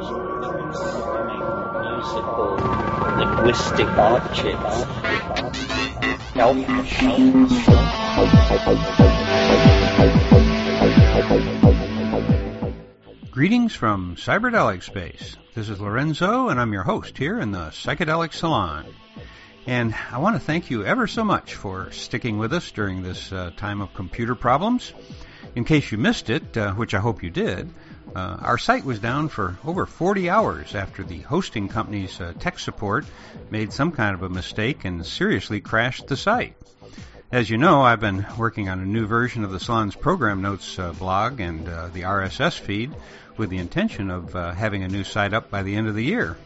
musical linguistic objects. Greetings from Cyberdelic Space. This is Lorenzo, and I'm your host here in the Psychedelic Salon. And I want to thank you ever so much for sticking with us during this uh, time of computer problems. In case you missed it, uh, which I hope you did, uh, our site was down for over 40 hours after the hosting company's uh, tech support made some kind of a mistake and seriously crashed the site. As you know, I've been working on a new version of the Salon's program notes uh, blog and uh, the RSS feed with the intention of uh, having a new site up by the end of the year.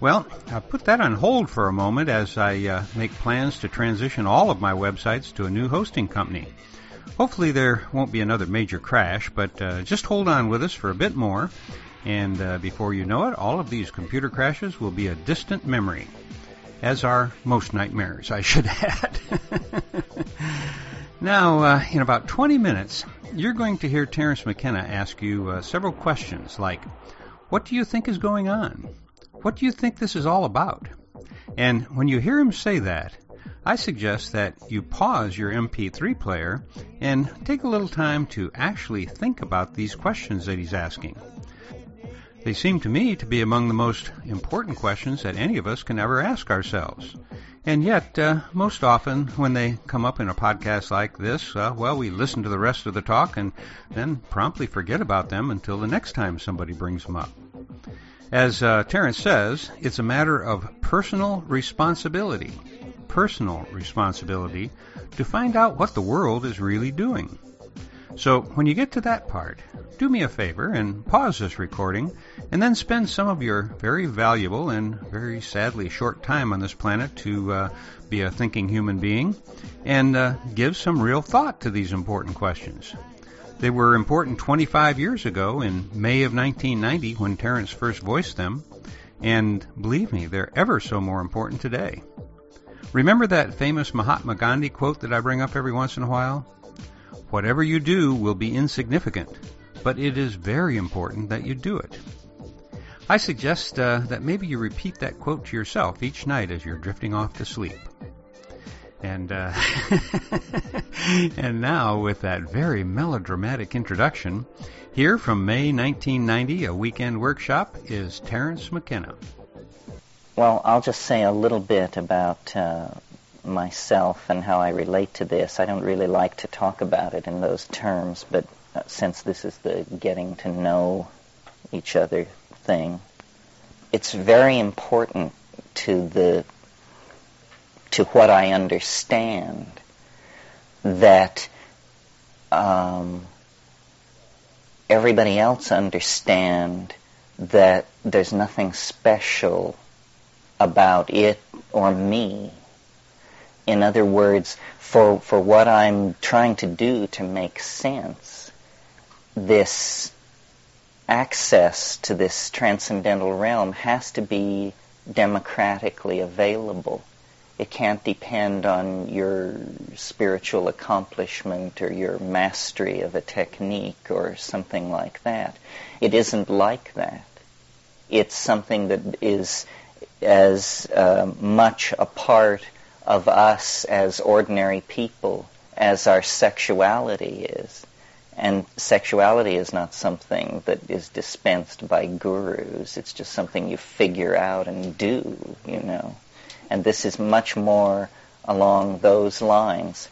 Well, I put that on hold for a moment as I uh, make plans to transition all of my websites to a new hosting company. Hopefully there won't be another major crash, but uh, just hold on with us for a bit more, and uh, before you know it, all of these computer crashes will be a distant memory, as are most nightmares, I should add. now, uh, in about 20 minutes, you're going to hear Terence McKenna ask you uh, several questions like, What do you think is going on? What do you think this is all about? And when you hear him say that, I suggest that you pause your MP3 player and take a little time to actually think about these questions that he's asking. They seem to me to be among the most important questions that any of us can ever ask ourselves. And yet, uh, most often when they come up in a podcast like this, uh, well, we listen to the rest of the talk and then promptly forget about them until the next time somebody brings them up. As uh, Terence says, it's a matter of personal responsibility personal responsibility to find out what the world is really doing. So when you get to that part, do me a favor and pause this recording and then spend some of your very valuable and very sadly short time on this planet to uh, be a thinking human being and uh, give some real thought to these important questions. They were important 25 years ago in May of 1990 when Terence first voiced them, and believe me, they're ever so more important today. Remember that famous Mahatma Gandhi quote that I bring up every once in a while? Whatever you do will be insignificant, but it is very important that you do it. I suggest uh, that maybe you repeat that quote to yourself each night as you're drifting off to sleep. And uh, and now with that very melodramatic introduction, here from May 1990, a weekend workshop is Terence McKenna. Well, I'll just say a little bit about uh, myself and how I relate to this. I don't really like to talk about it in those terms, but uh, since this is the getting to know each other thing, it's very important to the to what I understand that um, everybody else understand that there's nothing special about it or me. In other words, for, for what I'm trying to do to make sense, this access to this transcendental realm has to be democratically available. It can't depend on your spiritual accomplishment or your mastery of a technique or something like that. It isn't like that. It's something that is as uh, much a part of us as ordinary people as our sexuality is. And sexuality is not something that is dispensed by gurus. It's just something you figure out and do, you know. And this is much more along those lines.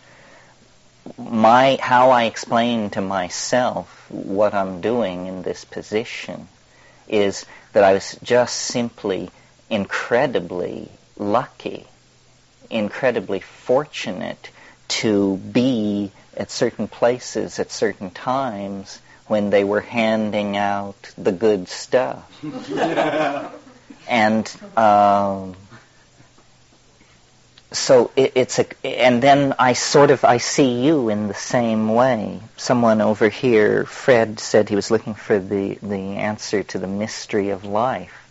My, how I explain to myself what I'm doing in this position is that I was just simply incredibly lucky, incredibly fortunate to be at certain places at certain times when they were handing out the good stuff. and um, so it, it's a, and then I sort of I see you in the same way. Someone over here, Fred, said he was looking for the the answer to the mystery of life.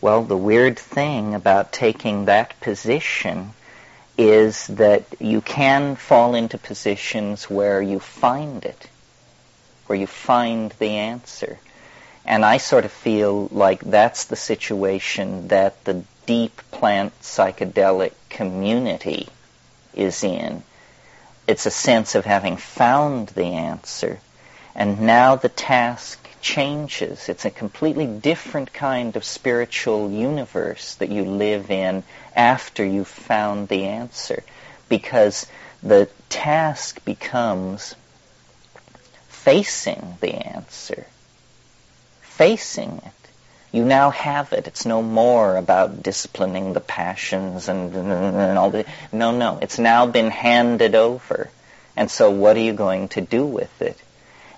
Well, the weird thing about taking that position is that you can fall into positions where you find it, where you find the answer. And I sort of feel like that's the situation that the deep plant psychedelic community is in. It's a sense of having found the answer, and now the task changes. It's a completely different kind of spiritual universe that you live in after you've found the answer. Because the task becomes facing the answer. Facing it. You now have it. It's no more about disciplining the passions and, and all the. No, no. It's now been handed over. And so what are you going to do with it?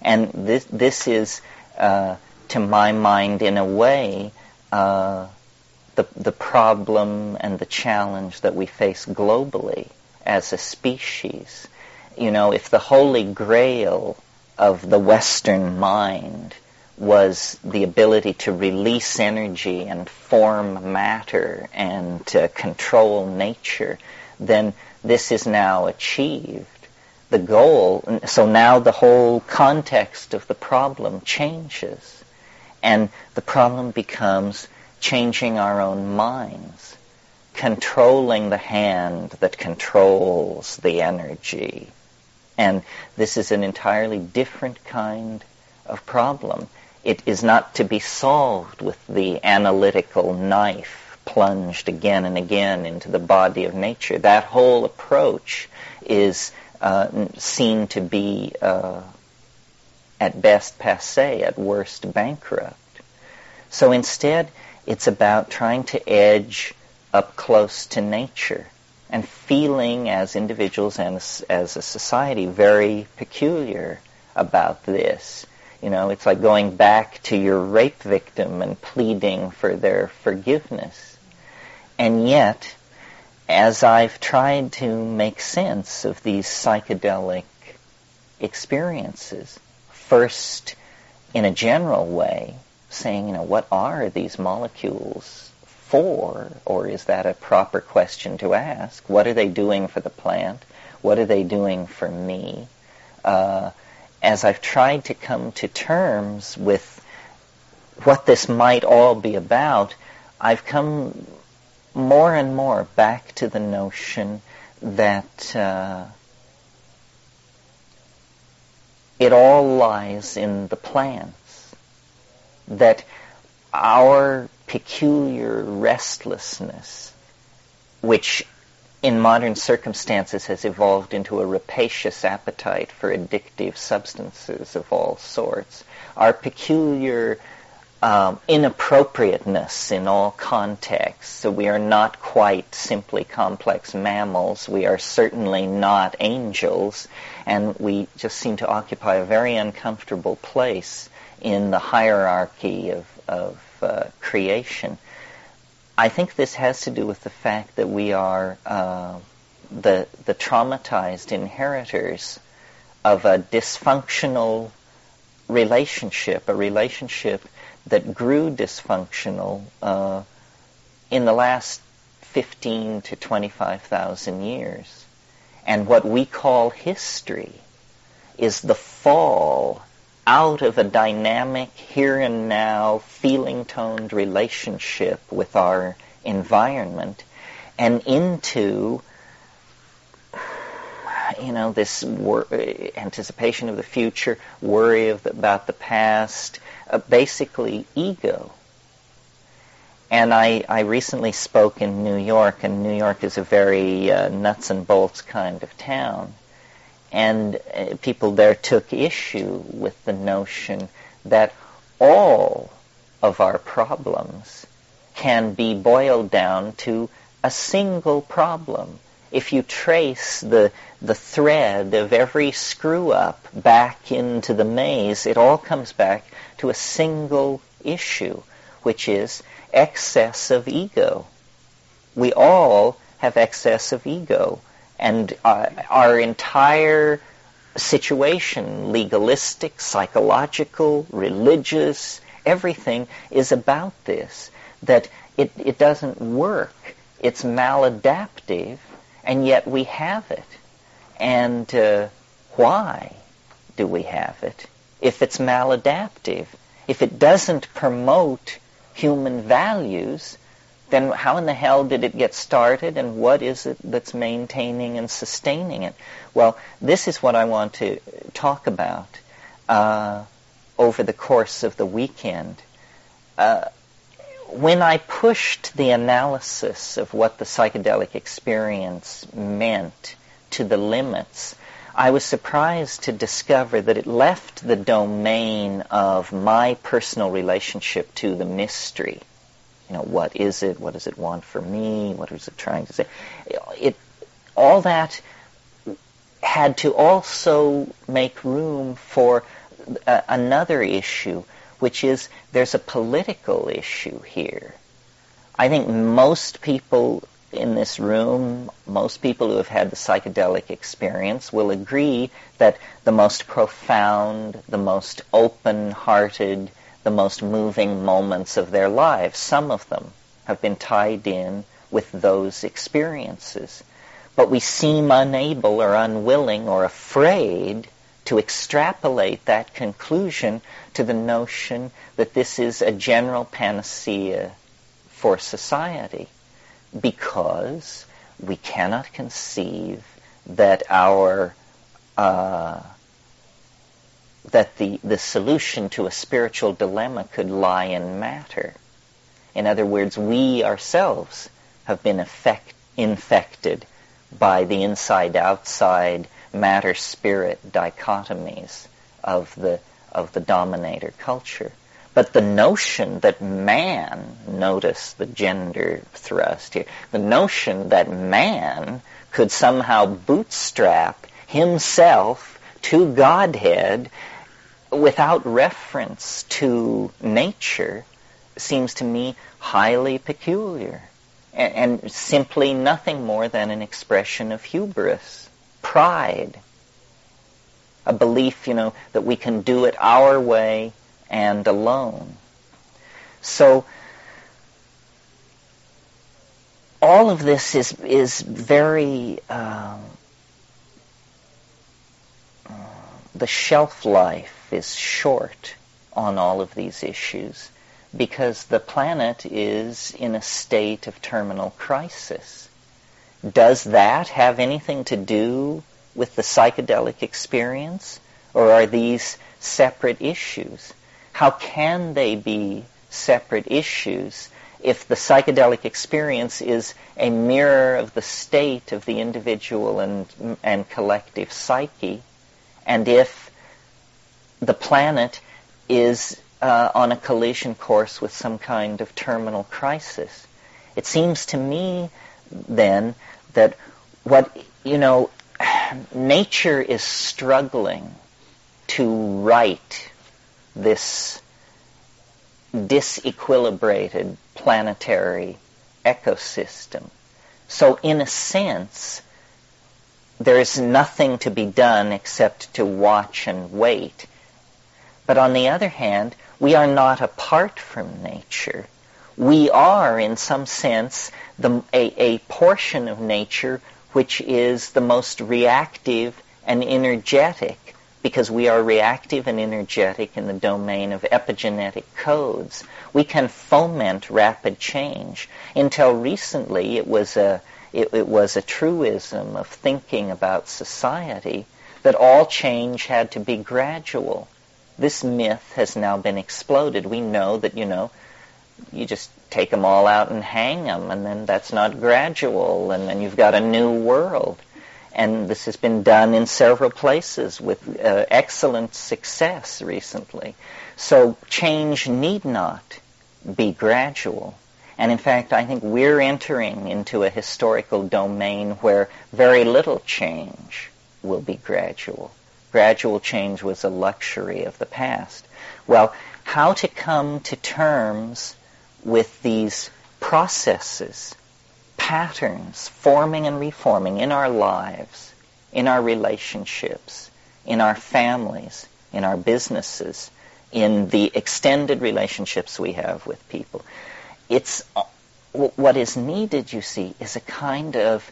And this, this is uh, to my mind, in a way, uh, the, the problem and the challenge that we face globally as a species. You know, if the holy grail of the Western mind was the ability to release energy and form matter and to control nature, then this is now achieved the goal. So now the whole context of the problem changes. And the problem becomes changing our own minds, controlling the hand that controls the energy. And this is an entirely different kind of problem. It is not to be solved with the analytical knife plunged again and again into the body of nature. That whole approach is uh, seen to be uh, at best passe, at worst bankrupt. So instead, it's about trying to edge up close to nature and feeling as individuals and as a society very peculiar about this. You know, it's like going back to your rape victim and pleading for their forgiveness. And yet, as I've tried to make sense of these psychedelic experiences, first in a general way, saying, you know, what are these molecules for? Or is that a proper question to ask? What are they doing for the plant? What are they doing for me? Uh, as I've tried to come to terms with what this might all be about, I've come more and more back to the notion that uh, it all lies in the plants, that our peculiar restlessness, which in modern circumstances has evolved into a rapacious appetite for addictive substances of all sorts, our peculiar um, inappropriateness in all contexts. So we are not quite simply complex mammals. We are certainly not angels, and we just seem to occupy a very uncomfortable place in the hierarchy of, of uh, creation. I think this has to do with the fact that we are uh, the the traumatized inheritors of a dysfunctional relationship, a relationship that grew dysfunctional uh, in the last 15 to 25,000 years. And what we call history is the fall out of a dynamic here and now feeling toned relationship with our environment and into you know this wor- anticipation of the future worry of about the past uh, basically ego. And I, I recently spoke in New York, and New York is a very uh, nuts and bolts kind of town. And uh, people there took issue with the notion that all of our problems can be boiled down to a single problem. If you trace the, the thread of every screw up back into the maze, it all comes back to a single issue, which is excess of ego. We all have excess of ego, and uh, our entire situation, legalistic, psychological, religious, everything is about this, that it, it doesn't work. It's maladaptive, and yet we have it. And uh, why do we have it? if it's maladaptive. if it doesn't promote human values, then how in the hell did it get started and what is it that's maintaining and sustaining it? Well, this is what I want to talk about uh, over the course of the weekend. Uh, when I pushed the analysis of what the psychedelic experience meant to the limits, I was surprised to discover that it left the domain of my personal relationship to the mystery. You know, what is it? What does it want for me? What is it trying to say? It, all that had to also make room for uh, another issue, which is there's a political issue here. I think most people in this room, most people who have had the psychedelic experience will agree that the most profound, the most open-hearted, the most moving moments of their lives, some of them have been tied in with those experiences. But we seem unable or unwilling or afraid to extrapolate that conclusion to the notion that this is a general panacea for society because we cannot conceive that our uh, that the, the solution to a spiritual dilemma could lie in matter. In other words, we ourselves have been effect, infected by the inside-outside matter-spirit dichotomies of the, of the dominator culture. But the notion that man, notice the gender thrust here, the notion that man could somehow bootstrap himself to Godhead without reference to nature seems to me highly peculiar and, and simply nothing more than an expression of hubris pride, a belief, you know, that we can do it our way and alone. So all of this is is very um, the shelf life is short on all of these issues because the planet is in a state of terminal crisis. Does that have anything to do with the psychedelic experience? Or are these separate issues? How can they be separate issues if the psychedelic experience is a mirror of the state of the individual and, and collective psyche, and if the planet is uh, on a collision course with some kind of terminal crisis? It seems to me then that what, you know, nature is struggling to right this disequilibrated planetary ecosystem. So in a sense, there's nothing to be done except to watch and wait. But on the other hand, we are not apart from nature we are, in some sense, the, a, a portion of nature which is the most reactive and energetic because we are reactive and energetic in the domain of epigenetic codes. We can foment rapid change. Until recently, it was a, it, it, was a truism of thinking about society that all change had to be gradual. This myth has now been exploded. We know that, you know, you just take them all out and hang them, and then that's not gradual, and then you've got a new world. And this has been done in several places with uh, excellent success recently. So change need not be gradual. And in fact, I think we're entering into a historical domain where very little change will be gradual. Gradual change was a luxury of the past. Well, how to come to terms with these processes, patterns, forming and reforming in our lives, in our relationships, in our families, in our businesses, in the extended relationships we have with people. It's uh, what is needed, you see, is a kind of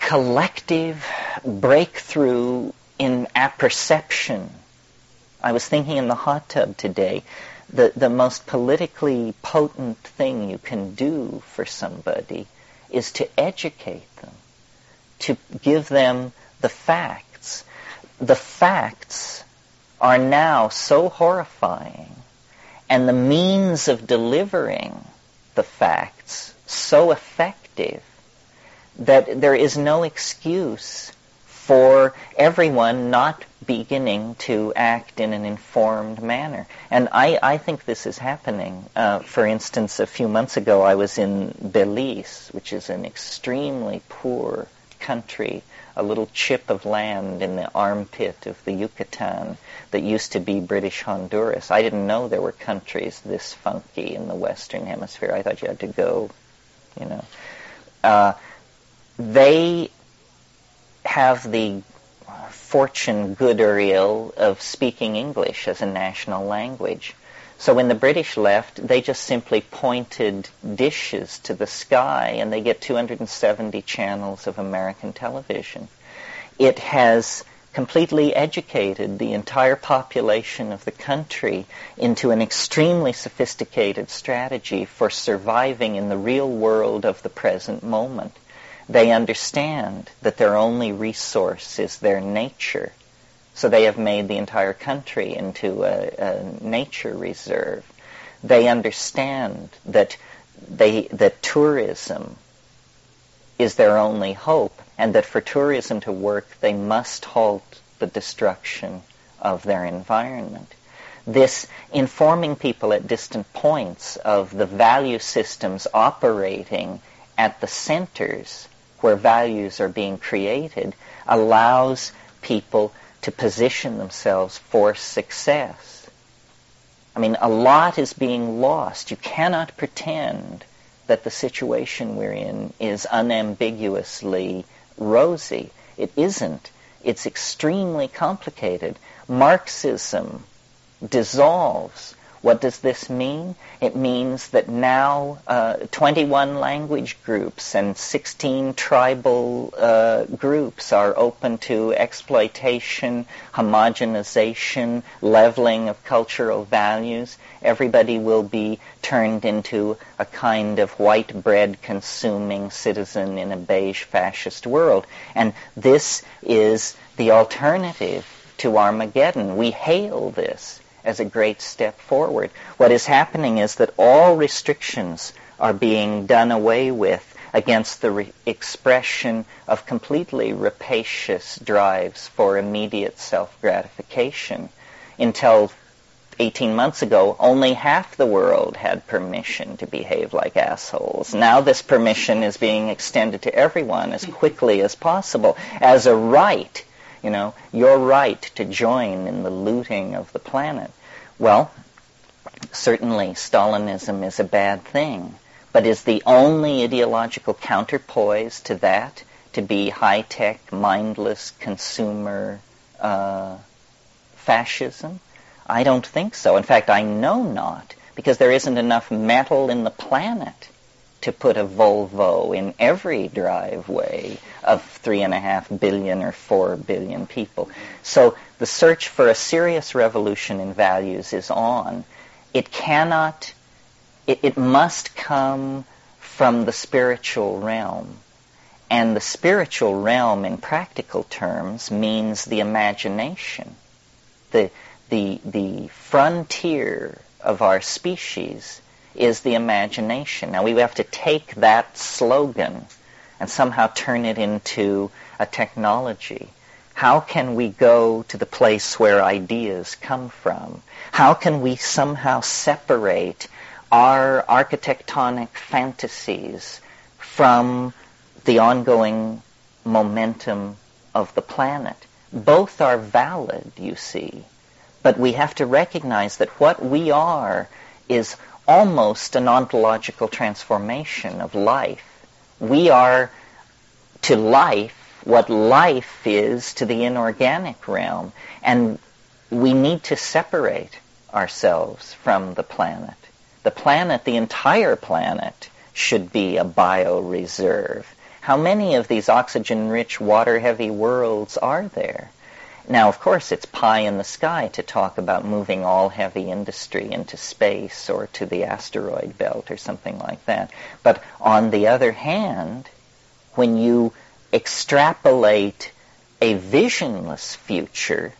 collective breakthrough in apperception. I was thinking in the hot tub today the, the most politically potent thing you can do for somebody is to educate them, to give them the facts. The facts are now so horrifying, and the means of delivering the facts so effective that there is no excuse for everyone not beginning to act in an informed manner. And I, I think this is happening. Uh, for instance, a few months ago I was in Belize, which is an extremely poor country, a little chip of land in the armpit of the Yucatan that used to be British Honduras. I didn't know there were countries this funky in the Western Hemisphere. I thought you had to go, you know. Uh, they have the fortune, good or ill, of speaking English as a national language. So when the British left, they just simply pointed dishes to the sky and they get 270 channels of American television. It has completely educated the entire population of the country into an extremely sophisticated strategy for surviving in the real world of the present moment. They understand that their only resource is their nature so they have made the entire country into a, a nature reserve. They understand that they, that tourism is their only hope, and that for tourism to work, they must halt the destruction of their environment. This informing people at distant points of the value systems operating at the centers where values are being created allows people to position themselves for success. I mean, a lot is being lost. You cannot pretend that the situation we're in is unambiguously rosy. It isn't. It's extremely complicated. Marxism dissolves what does this mean? It means that now uh, 21 language groups and 16 tribal uh, groups are open to exploitation, homogenization, leveling of cultural values. Everybody will be turned into a kind of white bread consuming citizen in a beige fascist world. And this is the alternative to Armageddon. We hail this as a great step forward. What is happening is that all restrictions are being done away with against the re- expression of completely rapacious drives for immediate self-gratification. Until 18 months ago, only half the world had permission to behave like assholes. Now this permission is being extended to everyone as quickly as possible as a right you know, your right to join in the looting of the planet. Well, certainly Stalinism is a bad thing, but is the only ideological counterpoise to that to be high-tech, mindless consumer uh, fascism? I don't think so. In fact, I know not, because there isn't enough metal in the planet to put a Volvo in every driveway of three and a half billion or four billion people. So the search for a serious revolution in values is on. It cannot, it, it must come from the spiritual realm. And the spiritual realm in practical terms means the imagination. The, the, the frontier of our species is the imagination. Now we have to take that slogan and somehow turn it into a technology. How can we go to the place where ideas come from? How can we somehow separate our architectonic fantasies from the ongoing momentum of the planet? Both are valid, you see, but we have to recognize that what we are is almost an ontological transformation of life. We are to life what life is to the inorganic realm, and we need to separate ourselves from the planet. The planet, the entire planet, should be a bioreserve. How many of these oxygen-rich, water-heavy worlds are there? Now, of course, it's pie in the sky to talk about moving all heavy industry into space or to the asteroid belt or something like that. But on the other hand, when you extrapolate a visionless future,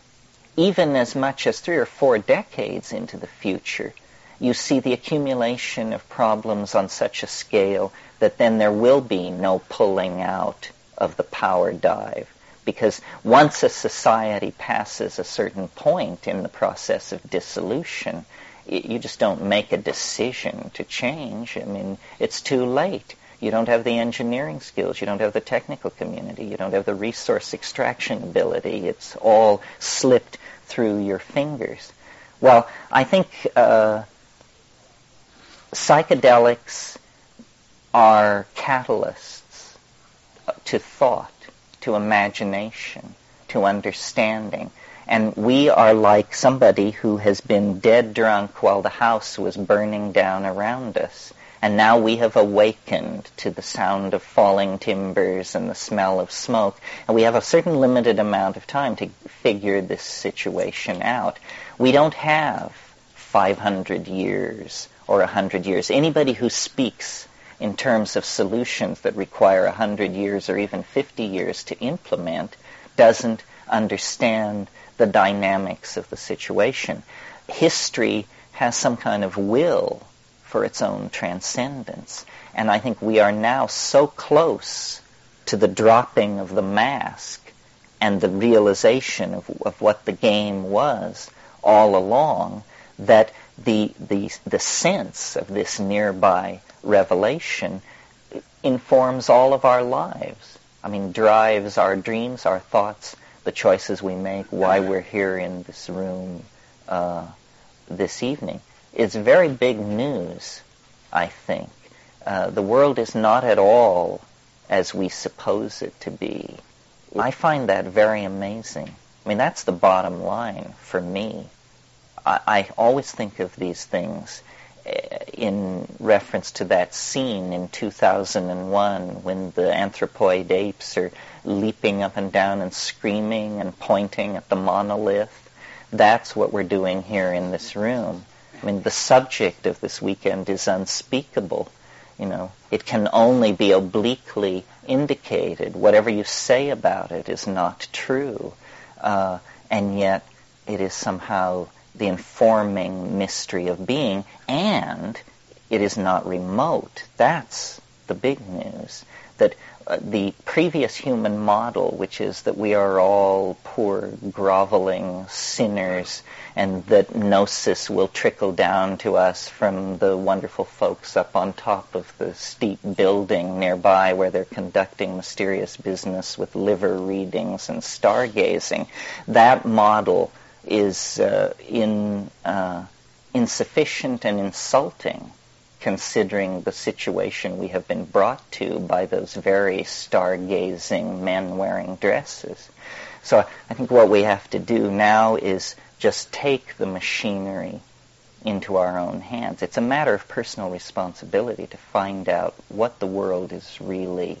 even as much as three or four decades into the future, you see the accumulation of problems on such a scale that then there will be no pulling out of the power dive because once a society passes a certain point in the process of dissolution, you just don't make a decision to change. I mean, it's too late. You don't have the engineering skills. You don't have the technical community. You don't have the resource extraction ability. It's all slipped through your fingers. Well, I think uh, psychedelics are catalysts to thought to imagination, to understanding. And we are like somebody who has been dead drunk while the house was burning down around us. And now we have awakened to the sound of falling timbers and the smell of smoke. And we have a certain limited amount of time to figure this situation out. We don't have 500 years or 100 years. Anybody who speaks in terms of solutions that require 100 years or even 50 years to implement doesn't understand the dynamics of the situation. History has some kind of will for its own transcendence. And I think we are now so close to the dropping of the mask and the realization of, of what the game was all along that the, the, the sense of this nearby revelation informs all of our lives. I mean, drives our dreams, our thoughts, the choices we make, why we're here in this room uh, this evening. It's very big news, I think. Uh, the world is not at all as we suppose it to be. I find that very amazing. I mean, that's the bottom line for me. I, I always think of these things eh, in reference to that scene in 2001 when the anthropoid apes are leaping up and down and screaming and pointing at the monolith. That's what we're doing here in this room. I mean, the subject of this weekend is unspeakable. You know, it can only be obliquely indicated. Whatever you say about it is not true. Uh, and yet it is somehow the informing mystery of being, and it is not remote. That's the big news. That uh, the previous human model, which is that we are all poor, groveling sinners, and that gnosis will trickle down to us from the wonderful folks up on top of the steep building nearby where they're conducting mysterious business with liver readings and stargazing. That model is uh, in, uh, insufficient and insulting considering the situation we have been brought to by those very stargazing men wearing dresses. So I think what we have to do now is just take the machinery into our own hands. It's a matter of personal responsibility to find out what the world is really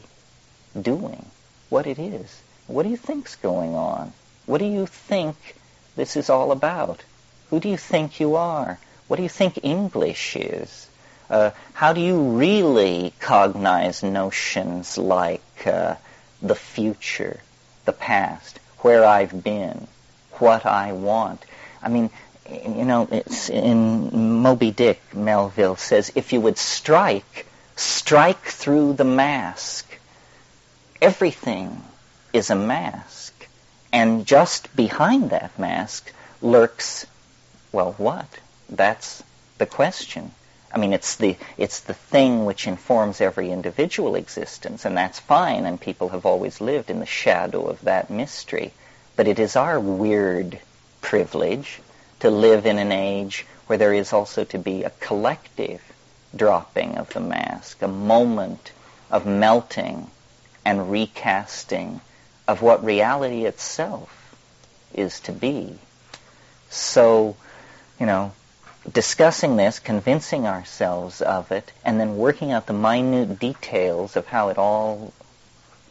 doing, what it is. What do you think's going on? What do you think this is all about? Who do you think you are? What do you think English is? Uh, how do you really cognize notions like uh, the future, the past, where I've been, what I want? I mean, you know, in Moby Dick, Melville says, if you would strike, strike through the mask. Everything is a mask. And just behind that mask lurks, well, what? That's the question. I mean, it's the, it's the thing which informs every individual existence, and that's fine, and people have always lived in the shadow of that mystery. But it is our weird privilege to live in an age where there is also to be a collective dropping of the mask, a moment of melting and recasting of what reality itself is to be. So, you know, discussing this, convincing ourselves of it, and then working out the minute details of how it all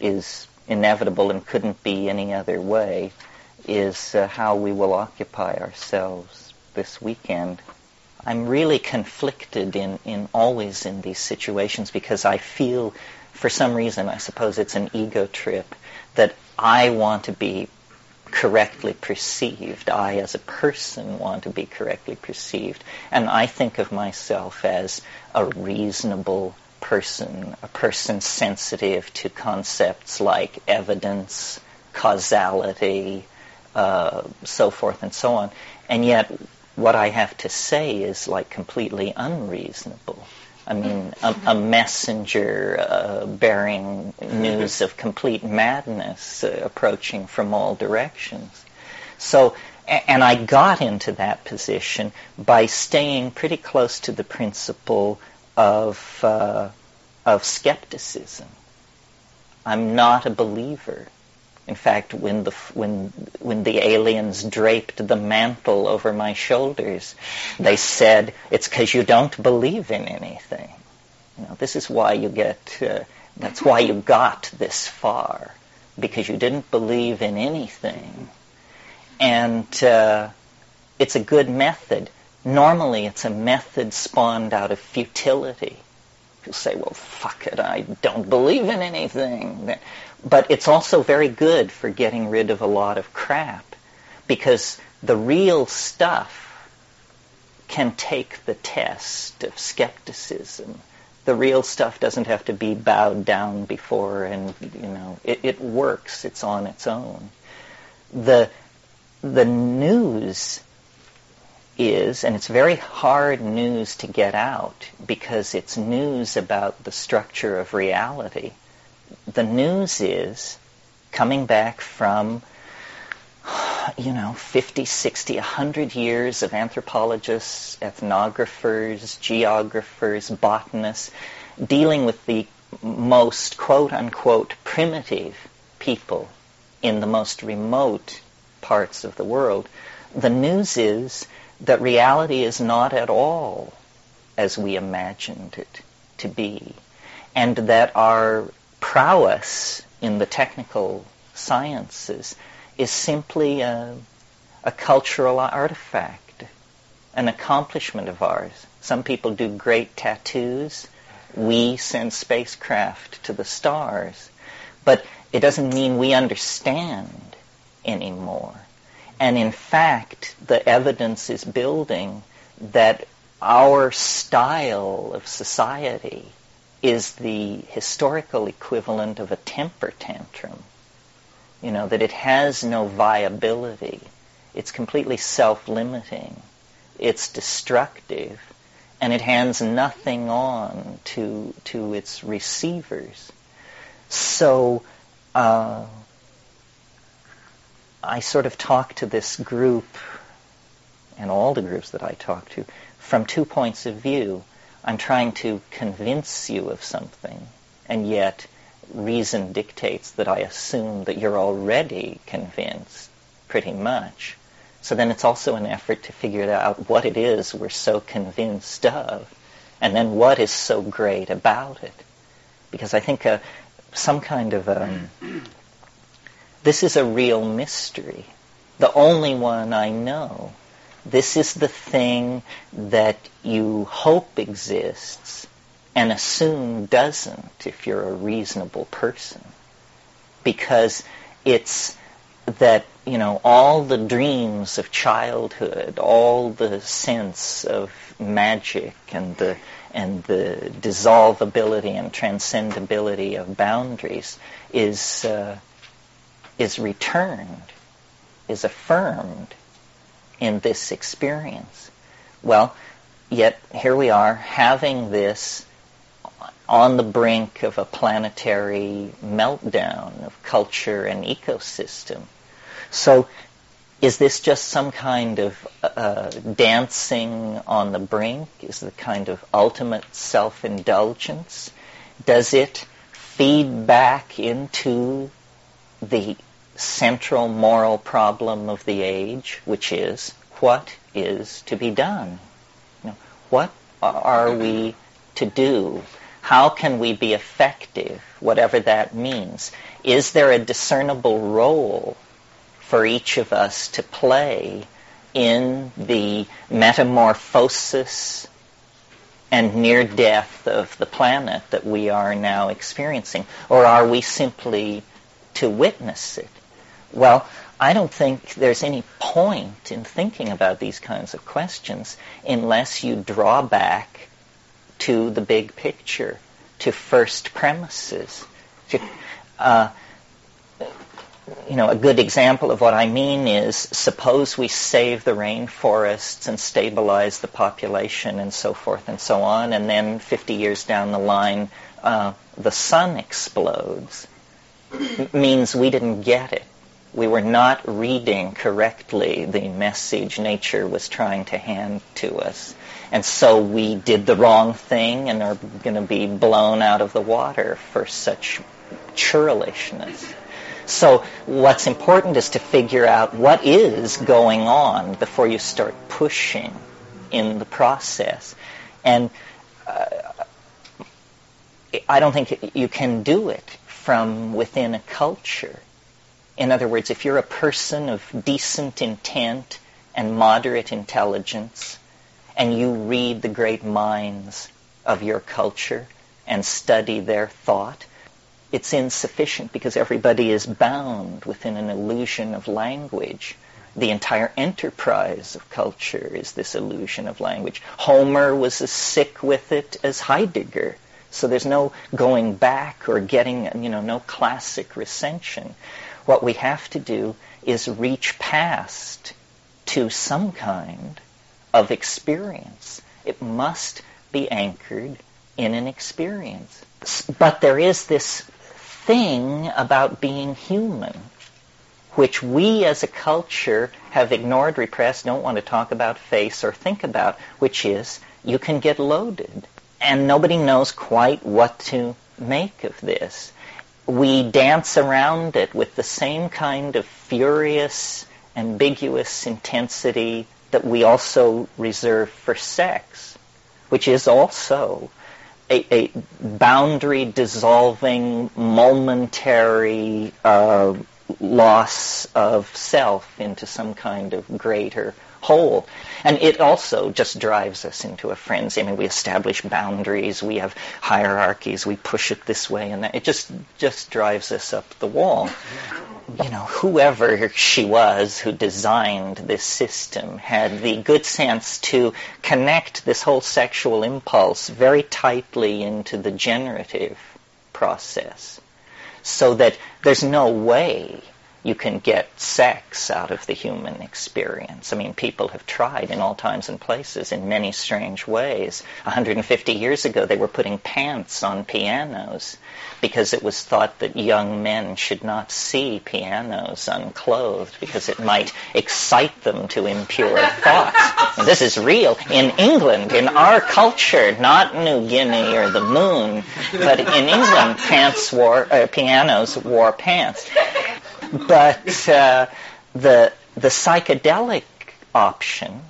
is inevitable and couldn't be any other way is uh, how we will occupy ourselves this weekend. I'm really conflicted in, in always in these situations because I feel, for some reason, I suppose it's an ego trip, that I want to be correctly perceived. I, as a person, want to be correctly perceived. And I think of myself as a reasonable person, a person sensitive to concepts like evidence, causality, uh, so forth and so on. And yet, what I have to say is like completely unreasonable. I mean, a, a messenger uh, bearing news of complete madness uh, approaching from all directions. So, and I got into that position by staying pretty close to the principle of uh, of skepticism. I'm not a believer. In fact, when the when when the aliens draped the mantle over my shoulders, they said it's because you don't believe in anything. You know, this is why you get. Uh, that's why you got this far because you didn't believe in anything, and uh, it's a good method. Normally, it's a method spawned out of futility. You'll say, well, fuck it, I don't believe in anything. But it's also very good for getting rid of a lot of crap because the real stuff can take the test of skepticism. The real stuff doesn't have to be bowed down before and, you know, it, it works. It's on its own. The, the news is, and it's very hard news to get out because it's news about the structure of reality. The news is coming back from, you know, 50, 60, 100 years of anthropologists, ethnographers, geographers, botanists, dealing with the most quote unquote primitive people in the most remote parts of the world. The news is that reality is not at all as we imagined it to be, and that our prowess in the technical sciences is simply a, a cultural artifact, an accomplishment of ours. Some people do great tattoos. We send spacecraft to the stars. But it doesn't mean we understand anymore. And in fact, the evidence is building that our style of society is the historical equivalent of a temper tantrum. You know, that it has no viability. It's completely self-limiting. It's destructive. And it hands nothing on to, to its receivers. So, uh, I sort of talk to this group and all the groups that I talk to from two points of view. I'm trying to convince you of something, and yet reason dictates that I assume that you're already convinced pretty much. So then it's also an effort to figure out what it is we're so convinced of, and then what is so great about it. Because I think uh, some kind of um, this is a real mystery, the only one I know. This is the thing that you hope exists and assume doesn't if you're a reasonable person. Because it's that, you know, all the dreams of childhood, all the sense of magic and the and the dissolvability and transcendability of boundaries is uh, is returned, is affirmed in this experience. Well, yet here we are having this on the brink of a planetary meltdown of culture and ecosystem. So is this just some kind of uh, dancing on the brink? Is it kind of ultimate self-indulgence? Does it feed back into the central moral problem of the age, which is what is to be done? You know, what are we to do? How can we be effective, whatever that means? Is there a discernible role for each of us to play in the metamorphosis and near death of the planet that we are now experiencing? Or are we simply to witness it? Well, I don't think there's any point in thinking about these kinds of questions unless you draw back to the big picture, to first premises. To, uh, you know, a good example of what I mean is suppose we save the rainforests and stabilize the population and so forth and so on, and then 50 years down the line, uh, the sun explodes. It means we didn't get it. We were not reading correctly the message nature was trying to hand to us. And so we did the wrong thing and are going to be blown out of the water for such churlishness. So what's important is to figure out what is going on before you start pushing in the process. And uh, I don't think you can do it from within a culture. In other words, if you're a person of decent intent and moderate intelligence, and you read the great minds of your culture and study their thought, it's insufficient because everybody is bound within an illusion of language. The entire enterprise of culture is this illusion of language. Homer was as sick with it as Heidegger. So there's no going back or getting, you know, no classic recension. What we have to do is reach past to some kind of experience. It must be anchored in an experience. But there is this thing about being human, which we as a culture have ignored, repressed, don't want to talk about, face, or think about, which is you can get loaded. And nobody knows quite what to make of this. We dance around it with the same kind of furious, ambiguous intensity that we also reserve for sex, which is also a, a boundary dissolving, momentary uh, loss of self into some kind of greater whole. And it also just drives us into a frenzy. I mean, we establish boundaries, we have hierarchies, we push it this way and that. It just just drives us up the wall. You know, whoever she was who designed this system had the good sense to connect this whole sexual impulse very tightly into the generative process so that there's no way you can get sex out of the human experience. I mean, people have tried in all times and places in many strange ways. 150 years ago, they were putting pants on pianos because it was thought that young men should not see pianos unclothed because it might excite them to impure thoughts. And this is real in England, in our culture, not New Guinea or the moon, but in England, pants wore, uh, pianos wore pants but uh, the the psychedelic option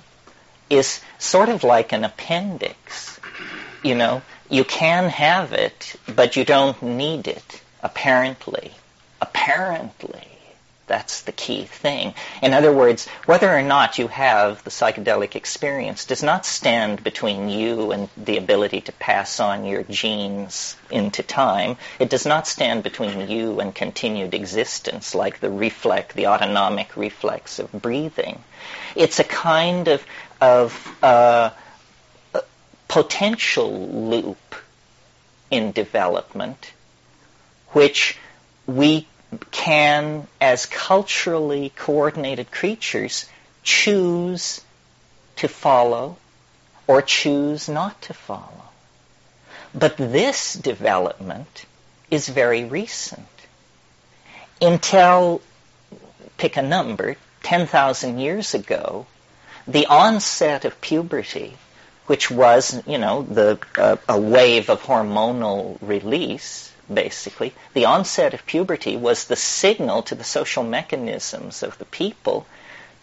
is sort of like an appendix. You know, you can have it, but you don't need it. Apparently, apparently. That's the key thing. In other words, whether or not you have the psychedelic experience does not stand between you and the ability to pass on your genes into time. It does not stand between you and continued existence like the reflex, the autonomic reflex of breathing. It's a kind of, of uh, potential loop in development which we can, as culturally coordinated creatures, choose to follow or choose not to follow. But this development is very recent. Until, pick a number, 10,000 years ago, the onset of puberty, which was, you know, the, uh, a wave of hormonal release, basically. The onset of puberty was the signal to the social mechanisms of the people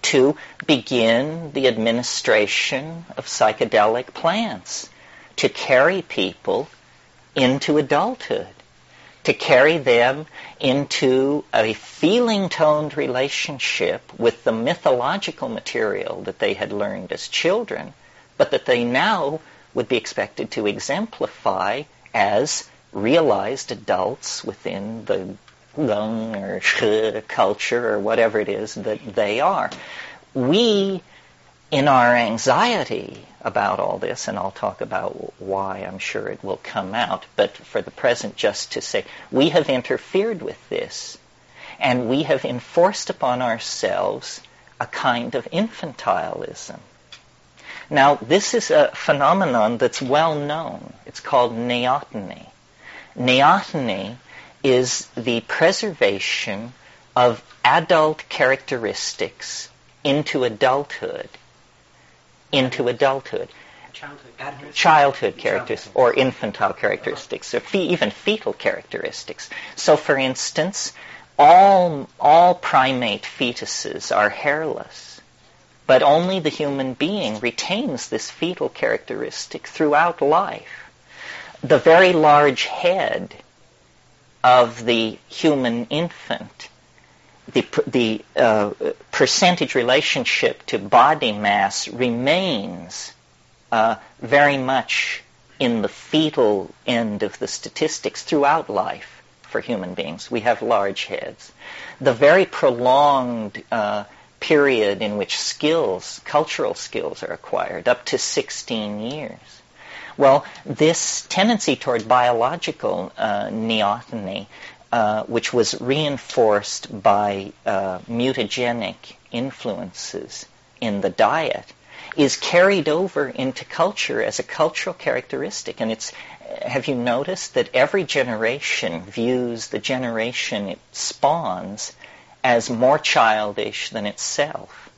to begin the administration of psychedelic plants, to carry people into adulthood, to carry them into a feeling-toned relationship with the mythological material that they had learned as children, but that they now would be expected to exemplify as realized adults within the Gung or culture or whatever it is that they are. We, in our anxiety about all this, and I'll talk about why I'm sure it will come out, but for the present, just to say, we have interfered with this, and we have enforced upon ourselves a kind of infantilism. Now, this is a phenomenon that's well known. It's called neoteny. Neoteny is the preservation of adult characteristics into adulthood. Into adulthood. Childhood, childhood characteristics or infantile characteristics or fe- even fetal characteristics. So, for instance, all, all primate fetuses are hairless, but only the human being retains this fetal characteristic throughout life. The very large head of the human infant, the, the uh, percentage relationship to body mass remains uh, very much in the fetal end of the statistics throughout life for human beings. We have large heads. The very prolonged uh, period in which skills, cultural skills, are acquired, up to 16 years. Well, this tendency toward biological uh, neoteny, uh, which was reinforced by uh, mutagenic influences in the diet, is carried over into culture as a cultural characteristic. And it's, have you noticed that every generation views the generation it spawns as more childish than itself?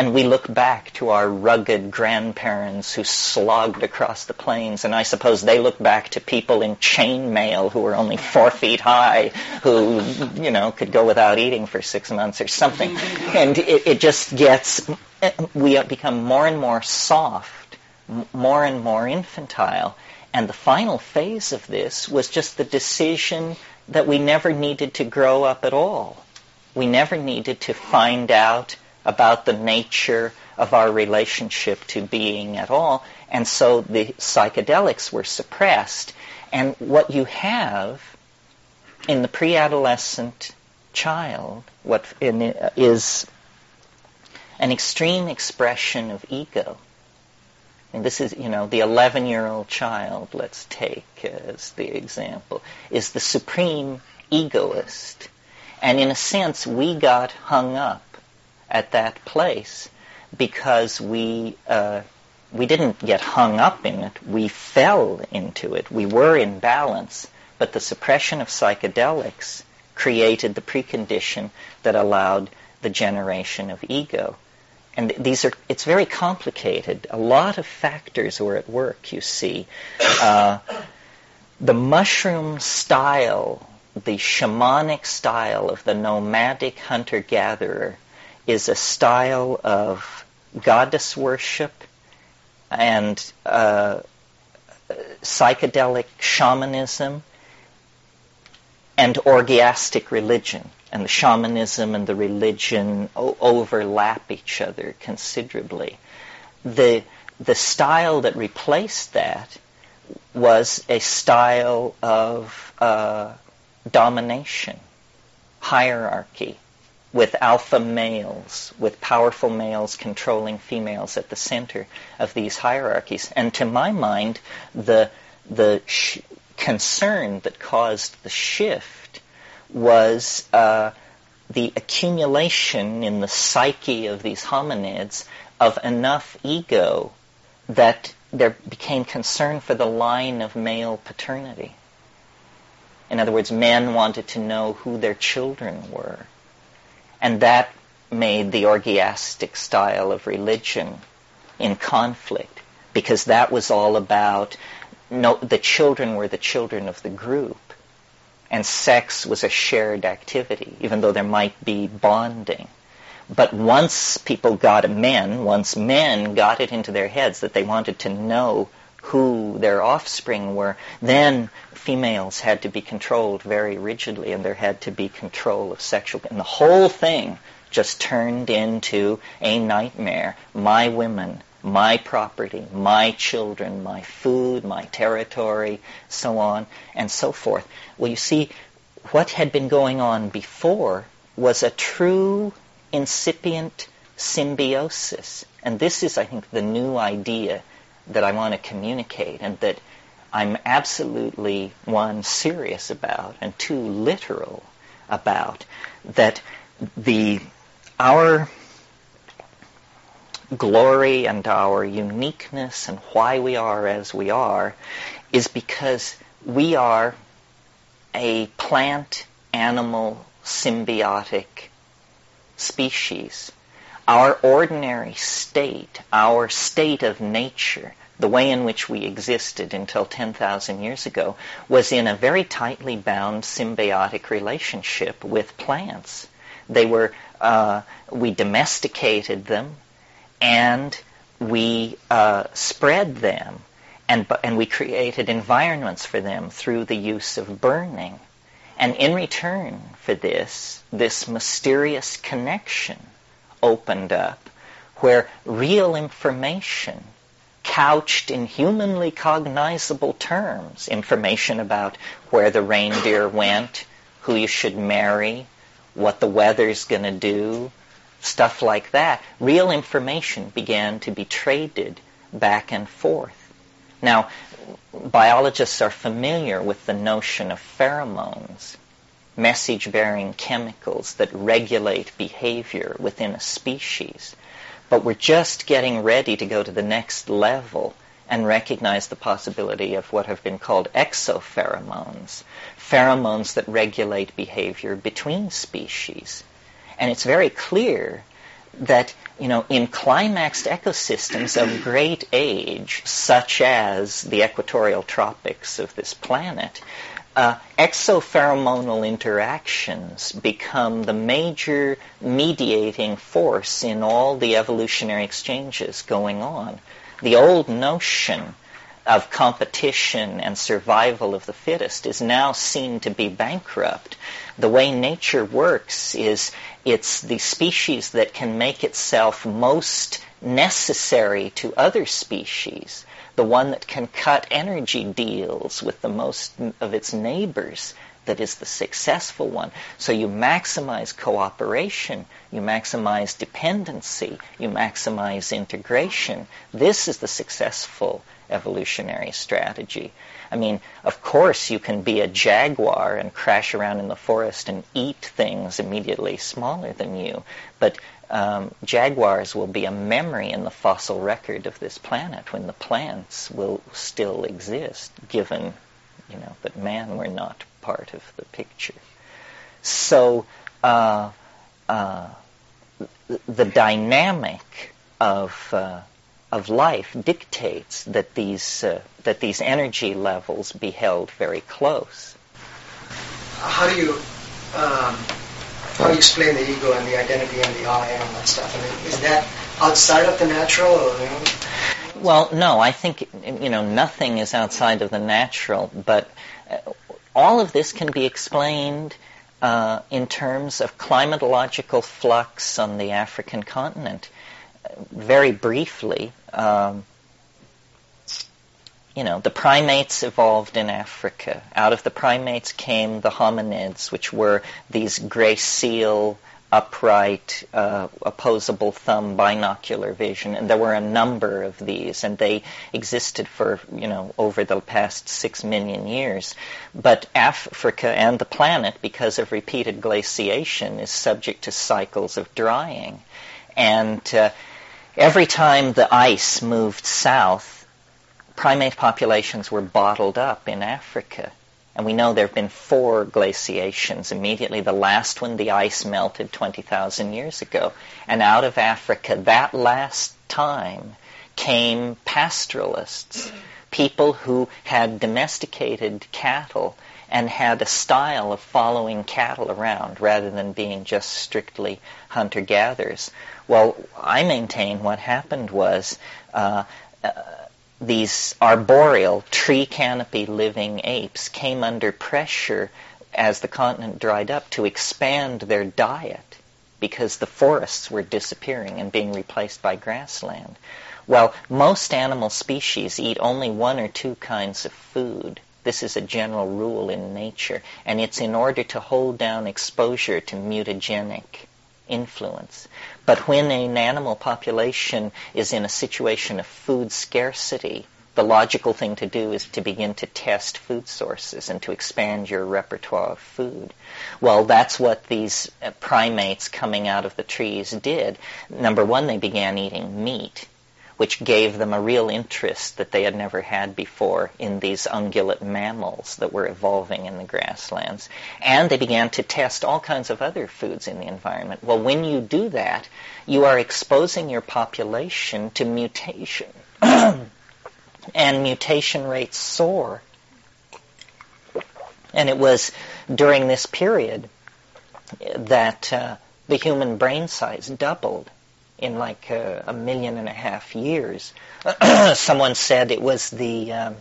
And we look back to our rugged grandparents who slogged across the plains, and I suppose they look back to people in chainmail who were only four feet high, who, you know, could go without eating for six months or something. And it, it just gets, we become more and more soft, more and more infantile. And the final phase of this was just the decision that we never needed to grow up at all. We never needed to find out about the nature of our relationship to being at all. And so the psychedelics were suppressed. And what you have in the pre-adolescent child what in, is an extreme expression of ego. And this is, you know, the 11-year-old child, let's take as the example, is the supreme egoist. And in a sense, we got hung up at that place because we uh, we didn't get hung up in it. We fell into it. We were in balance, but the suppression of psychedelics created the precondition that allowed the generation of ego. And these are, it's very complicated. A lot of factors were at work, you see. Uh, the mushroom style, the shamanic style of the nomadic hunter-gatherer is a style of goddess worship and uh, psychedelic shamanism and orgiastic religion. And the shamanism and the religion o- overlap each other considerably. The, the style that replaced that was a style of uh, domination, hierarchy, with alpha males, with powerful males controlling females at the center of these hierarchies. And to my mind, the the sh- concern that caused the shift was uh, the accumulation in the psyche of these hominids of enough ego that there became concern for the line of male paternity. In other words, men wanted to know who their children were and that made the orgiastic style of religion in conflict because that was all about no, the children were the children of the group and sex was a shared activity even though there might be bonding. But once people got men once men got it into their heads that they wanted to know who their offspring were, then females had to be controlled very rigidly and there had to be control of sexual and the whole thing just turned into a nightmare. My women, my property, my children, my food, my territory, so on and so forth. Well, you see, what had been going on before was a true incipient symbiosis. And this is, I think, the new idea that I want to communicate and that I'm absolutely, one, serious about and two, literal about. That the, our glory and our uniqueness and why we are as we are is because we are a plant animal symbiotic species. Our ordinary state, our state of nature, the way in which we existed until 10,000 years ago, was in a very tightly bound symbiotic relationship with plants. They were, uh, we domesticated them, and we uh, spread them, and, and we created environments for them through the use of burning. And in return for this, this mysterious connection opened up where real information couched in humanly cognizable terms, information about where the reindeer went, who you should marry, what the weather's going to do, stuff like that. Real information began to be traded back and forth. Now, biologists are familiar with the notion of pheromones, message-bearing chemicals that regulate behavior within a species. But we're just getting ready to go to the next level and recognize the possibility of what have been called exopheromones, pheromones that regulate behavior between species. And it's very clear that, you know, in climaxed ecosystems of great age, such as the equatorial tropics of this planet, uh, exopheromonal interactions become the major mediating force in all the evolutionary exchanges going on. The old notion of competition and survival of the fittest is now seen to be bankrupt. The way nature works is it's the species that can make itself most necessary to other species the one that can cut energy deals with the most of its neighbors that is the successful one. So you maximize cooperation, you maximize dependency, you maximize integration. This is the successful evolutionary strategy. I mean, of course you can be a jaguar and crash around in the forest and eat things immediately smaller than you, but um, jaguars will be a memory in the fossil record of this planet when the plants will still exist, given you know that man were not part of the picture. So uh, uh, the dynamic of uh, of life dictates that these uh, that these energy levels be held very close. How do you um, how do you explain the ego and the identity and the I and all that stuff? I mean, is that outside of the natural? Or, you know? Well, no. I think you know nothing is outside of the natural, but uh, all of this can be explained uh, in terms of climatological flux on the African continent. very briefly, um, you know, the primates evolved in Africa. Out of the primates came the hominids, which were these seal, upright, uh, opposable thumb, binocular vision, and there were a number of these, and they existed for, you know, over the past six million years. But Africa and the planet, because of repeated glaciation, is subject to cycles of drying. And uh, every time the ice moved south, primate populations were bottled up in Africa. And we know there have been four glaciations. Immediately, the last one, the ice melted 20,000 years ago. And out of Africa, that last time, came pastoralists, people who had domesticated cattle and had a style of following cattle around rather than being just strictly hunter-gatherers. Well, I maintain what happened was uh, uh, these arboreal, tree canopy living apes came under pressure as the continent dried up to expand their diet because the forests were disappearing and being replaced by grassland. Well, most animal species eat only one or two kinds of food. This is a general rule in nature, and it's in order to hold down exposure to mutagenic influence. But when an animal population is in a situation of food scarcity, the logical thing to do is to begin to test food sources and to expand your repertoire of food. Well, that's what these uh, primates coming out of the trees did. Number one, they began eating meat, which gave them a real interest that they had never had before in these ungulate mammals that were evolving in the grasslands. And they began to test all kinds of other foods in the environment. Well, when you do that, you are exposing your population to mutation. and mutation rates soar. And it was during this period that uh, the human brain size doubled in like uh, a million and a half years. Someone said it was the um,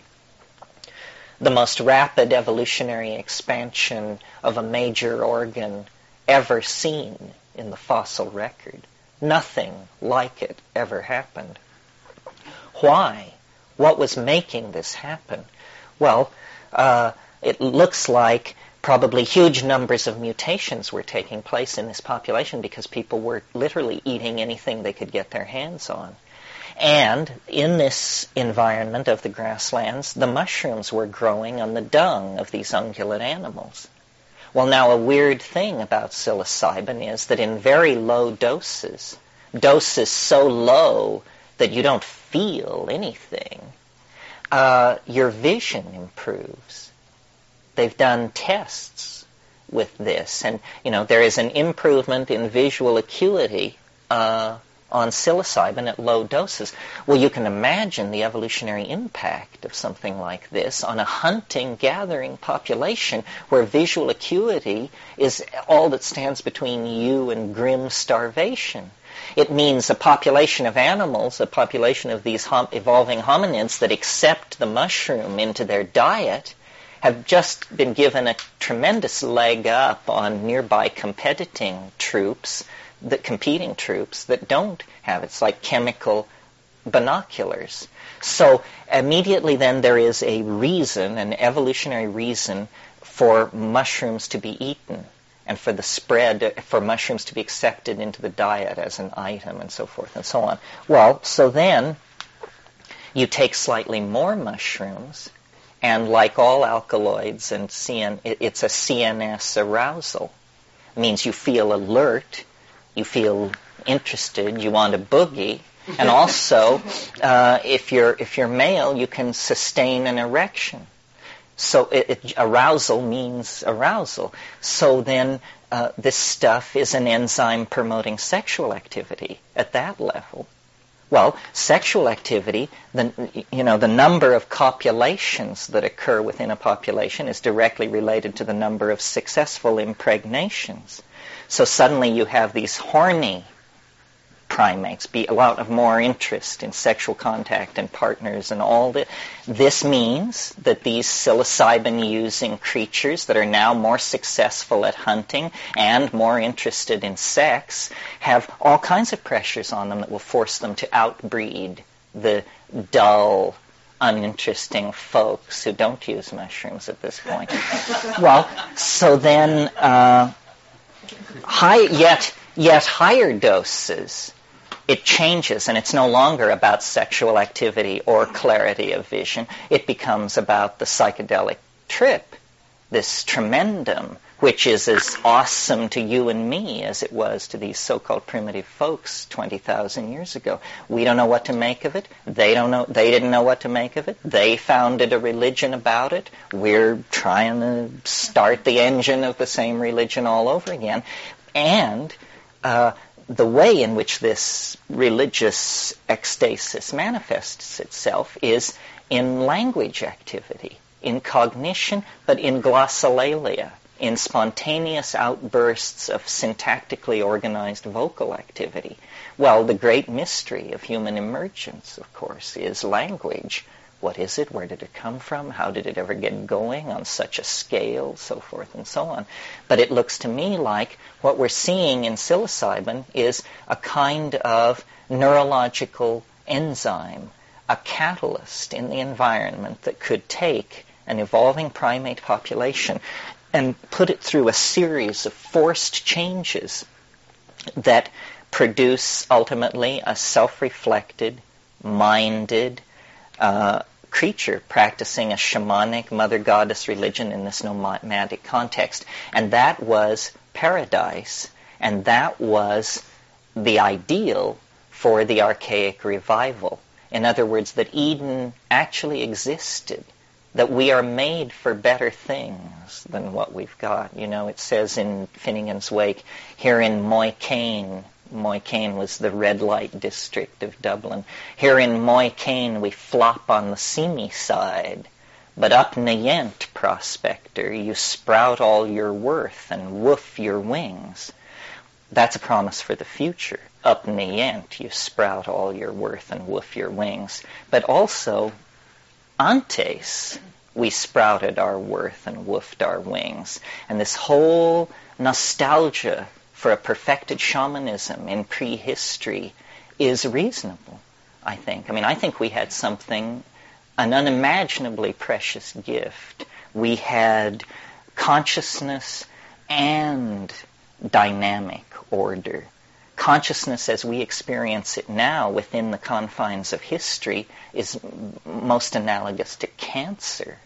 the most rapid evolutionary expansion of a major organ ever seen in the fossil record. Nothing like it ever happened. Why? What was making this happen? Well, uh, it looks like probably huge numbers of mutations were taking place in this population because people were literally eating anything they could get their hands on. And in this environment of the grasslands, the mushrooms were growing on the dung of these ungulate animals. Well, now a weird thing about psilocybin is that in very low doses, doses so low that you don't feel anything, uh, your vision improves. They've done tests with this, and you know there is an improvement in visual acuity uh, on psilocybin at low doses. Well, you can imagine the evolutionary impact of something like this on a hunting gathering population where visual acuity is all that stands between you and grim starvation. It means a population of animals, a population of these hom- evolving hominids that accept the mushroom into their diet have just been given a tremendous leg up on nearby competing troops, the competing troops that don't have it. It's like chemical binoculars. So immediately then there is a reason, an evolutionary reason for mushrooms to be eaten and for the spread, for mushrooms to be accepted into the diet as an item and so forth and so on. Well, so then you take slightly more mushrooms, and like all alkaloids and CN, it's a CNS arousal. It means you feel alert, you feel interested, you want a boogie, and also, uh, if you're if you're male, you can sustain an erection. So it, it, arousal means arousal. So then uh, this stuff is an enzyme promoting sexual activity at that level. Well, sexual activity, the, you know, the number of copulations that occur within a population is directly related to the number of successful impregnations. So suddenly you have these horny primates be a lot of more interest in sexual contact and partners and all that. This means that these psilocybin-using creatures that are now more successful at hunting and more interested in sex have all kinds of pressures on them that will force them to outbreed the dull, uninteresting folks who don't use mushrooms at this point. well, so then, uh, high, yet yet higher doses it changes and it's no longer about sexual activity or clarity of vision. It becomes about the psychedelic trip, this tremendum, which is as awesome to you and me as it was to these so-called primitive folks 20,000 years ago. We don't know what to make of it. They don't know, they didn't know what to make of it. They founded a religion about it. We're trying to start the engine of the same religion all over again. And, uh, the way in which this religious ecstasis manifests itself is in language activity, in cognition, but in glossolalia. in spontaneous outbursts of syntactically organized vocal activity. Well, the great mystery of human emergence, of course, is language. What is it? Where did it come from? How did it ever get going on such a scale? So forth and so on. But it looks to me like what we're seeing in psilocybin is a kind of neurological enzyme, a catalyst in the environment that could take an evolving primate population and put it through a series of forced changes that produce ultimately a self-reflected, minded, uh, creature practicing a shamanic mother goddess religion in this nomadic context. And that was paradise. And that was the ideal for the archaic revival. In other words, that Eden actually existed, that we are made for better things than what we've got. You know, it says in Finnegans Wake, here in Moycane was the red light district of Dublin. Here in Moycane we flop on the seamy side, but up Nayent, prospector, you sprout all your worth and woof your wings. That's a promise for the future. Up Nayent, you sprout all your worth and woof your wings. But also, antes, we sprouted our worth and woofed our wings. And this whole nostalgia for a perfected shamanism in prehistory is reasonable, I think. I mean, I think we had something, an unimaginably precious gift. We had consciousness and dynamic order. Consciousness as we experience it now within the confines of history is most analogous to cancer.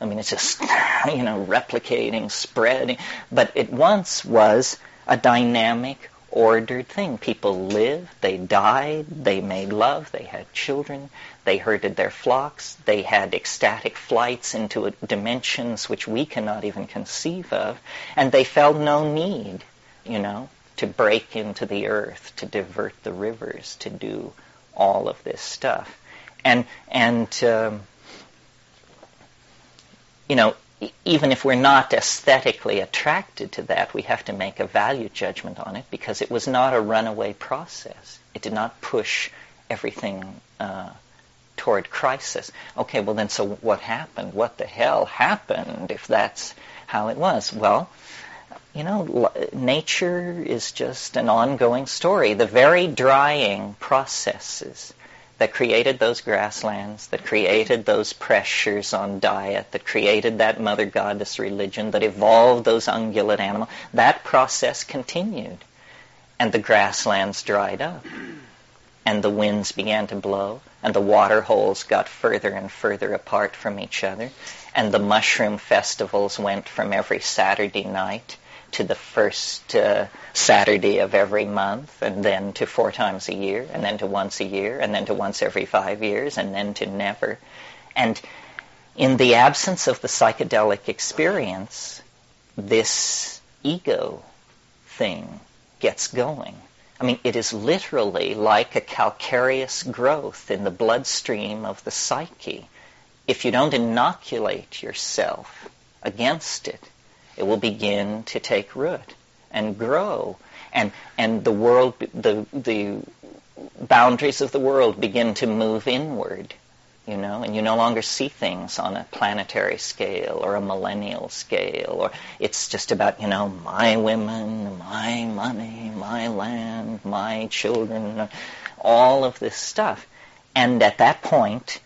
I mean, it's just, you know, replicating, spreading. But it once was a dynamic, ordered thing. People lived, they died, they made love, they had children, they herded their flocks, they had ecstatic flights into dimensions which we cannot even conceive of, and they felt no need, you know, to break into the earth, to divert the rivers, to do all of this stuff. And, and um, you know, even if we're not aesthetically attracted to that, we have to make a value judgment on it because it was not a runaway process. It did not push everything uh, toward crisis. Okay, well then, so what happened? What the hell happened if that's how it was? Well, you know, nature is just an ongoing story. The very drying processes that created those grasslands, that created those pressures on diet, that created that mother goddess religion, that evolved those ungulate animals, that process continued. And the grasslands dried up. And the winds began to blow, and the water holes got further and further apart from each other, and the mushroom festivals went from every Saturday night to the first uh, Saturday of every month, and then to four times a year, and then to once a year, and then to once every five years, and then to never. And in the absence of the psychedelic experience, this ego thing gets going. I mean, it is literally like a calcareous growth in the bloodstream of the psyche. If you don't inoculate yourself against it, it will begin to take root and grow. And, and the world, the, the boundaries of the world begin to move inward, you know, and you no longer see things on a planetary scale or a millennial scale, or it's just about, you know, my women, my money, my land, my children, all of this stuff. And at that point,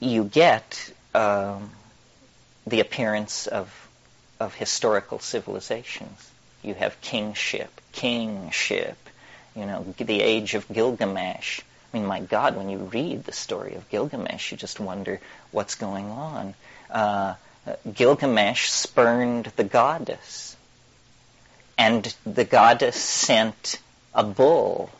you get um, the appearance of of historical civilizations. You have kingship, kingship, you know, the age of Gilgamesh. I mean, my God, when you read the story of Gilgamesh, you just wonder what's going on. Uh, Gilgamesh spurned the goddess, and the goddess sent a bull,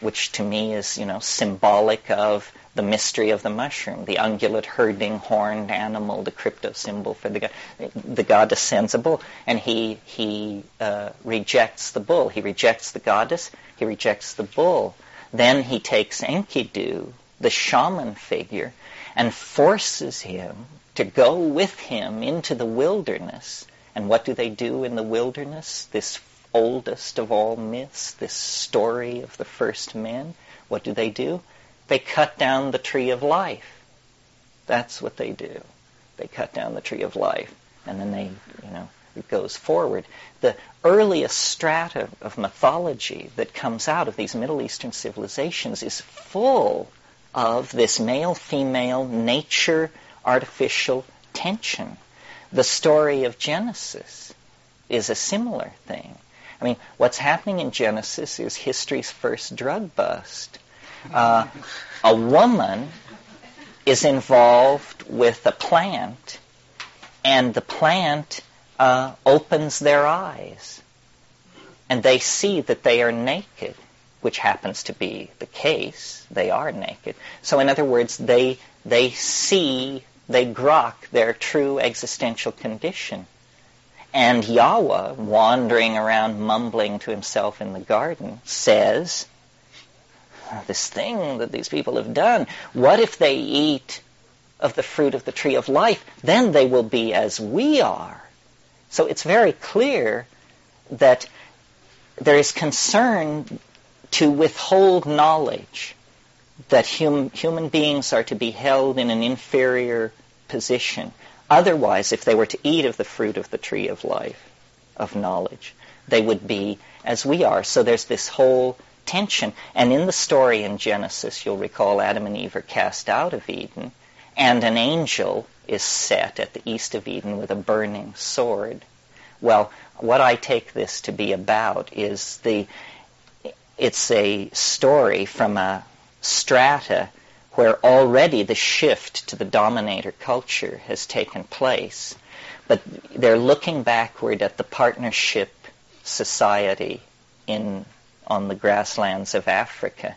which to me is, you know, symbolic of the mystery of the mushroom, the ungulate herding horned animal, the crypto symbol for the god. The god descends a bull, and he he uh, rejects the bull. He rejects the goddess. He rejects the bull. Then he takes Enkidu, the shaman figure, and forces him to go with him into the wilderness And what do they do in the wilderness? This oldest of all myths, this story of the first men. What do they do? They cut down the tree of life. That's what they do. They cut down the tree of life. And then they, you know, it goes forward. The earliest strata of mythology that comes out of these Middle Eastern civilizations is full of this male-female nature artificial tension. The story of Genesis is a similar thing. I mean, what's happening in Genesis is history's first drug bust. Uh, a woman is involved with a plant, and the plant uh, opens their eyes, and they see that they are naked, which happens to be the case. They are naked. So, in other words, they they see, they grok their true existential condition. And Yahweh, wandering around mumbling to himself in the garden, says, This thing that these people have done, what if they eat of the fruit of the tree of life? Then they will be as we are. So it's very clear that there is concern to withhold knowledge that hum, human beings are to be held in an inferior position. Otherwise, if they were to eat of the fruit of the tree of life, of knowledge, they would be as we are. So there's this whole tension. And in the story in Genesis, you'll recall Adam and Eve are cast out of Eden, and an angel is set at the east of Eden with a burning sword. Well, what I take this to be about is the it's a story from a strata where already the shift to the dominator culture has taken place. But they're looking backward at the partnership society in on the grasslands of Africa.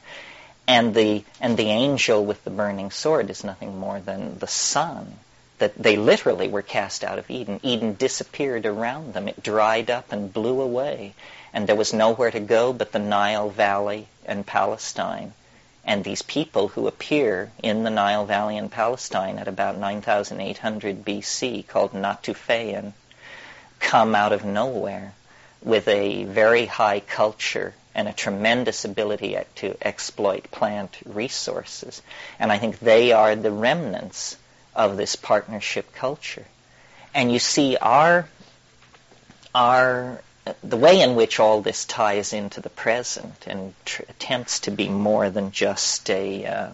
And the and the angel with the burning sword is nothing more than the sun that they literally were cast out of Eden. Eden disappeared around them. It dried up and blew away. And there was nowhere to go but the Nile Valley and Palestine. And these people who appear in the Nile Valley and Palestine at about 9,800 BC, called Natufian, come out of nowhere with a very high culture and a tremendous ability to exploit plant resources. And I think they are the remnants of this partnership culture. And you see our our the way in which all this ties into the present and tr- attempts to be more than just a uh,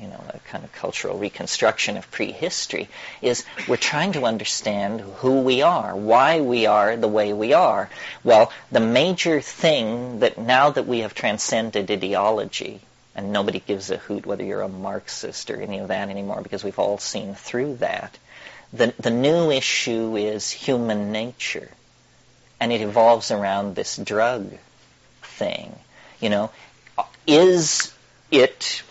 you know a kind of cultural reconstruction of prehistory is we're trying to understand who we are, why we are the way we are. Well, the major thing that now that we have transcended ideology and nobody gives a hoot whether you're a Marxist or any of that anymore because we've all seen through that. The, the new issue is human nature, and it evolves around this drug thing. You know, is it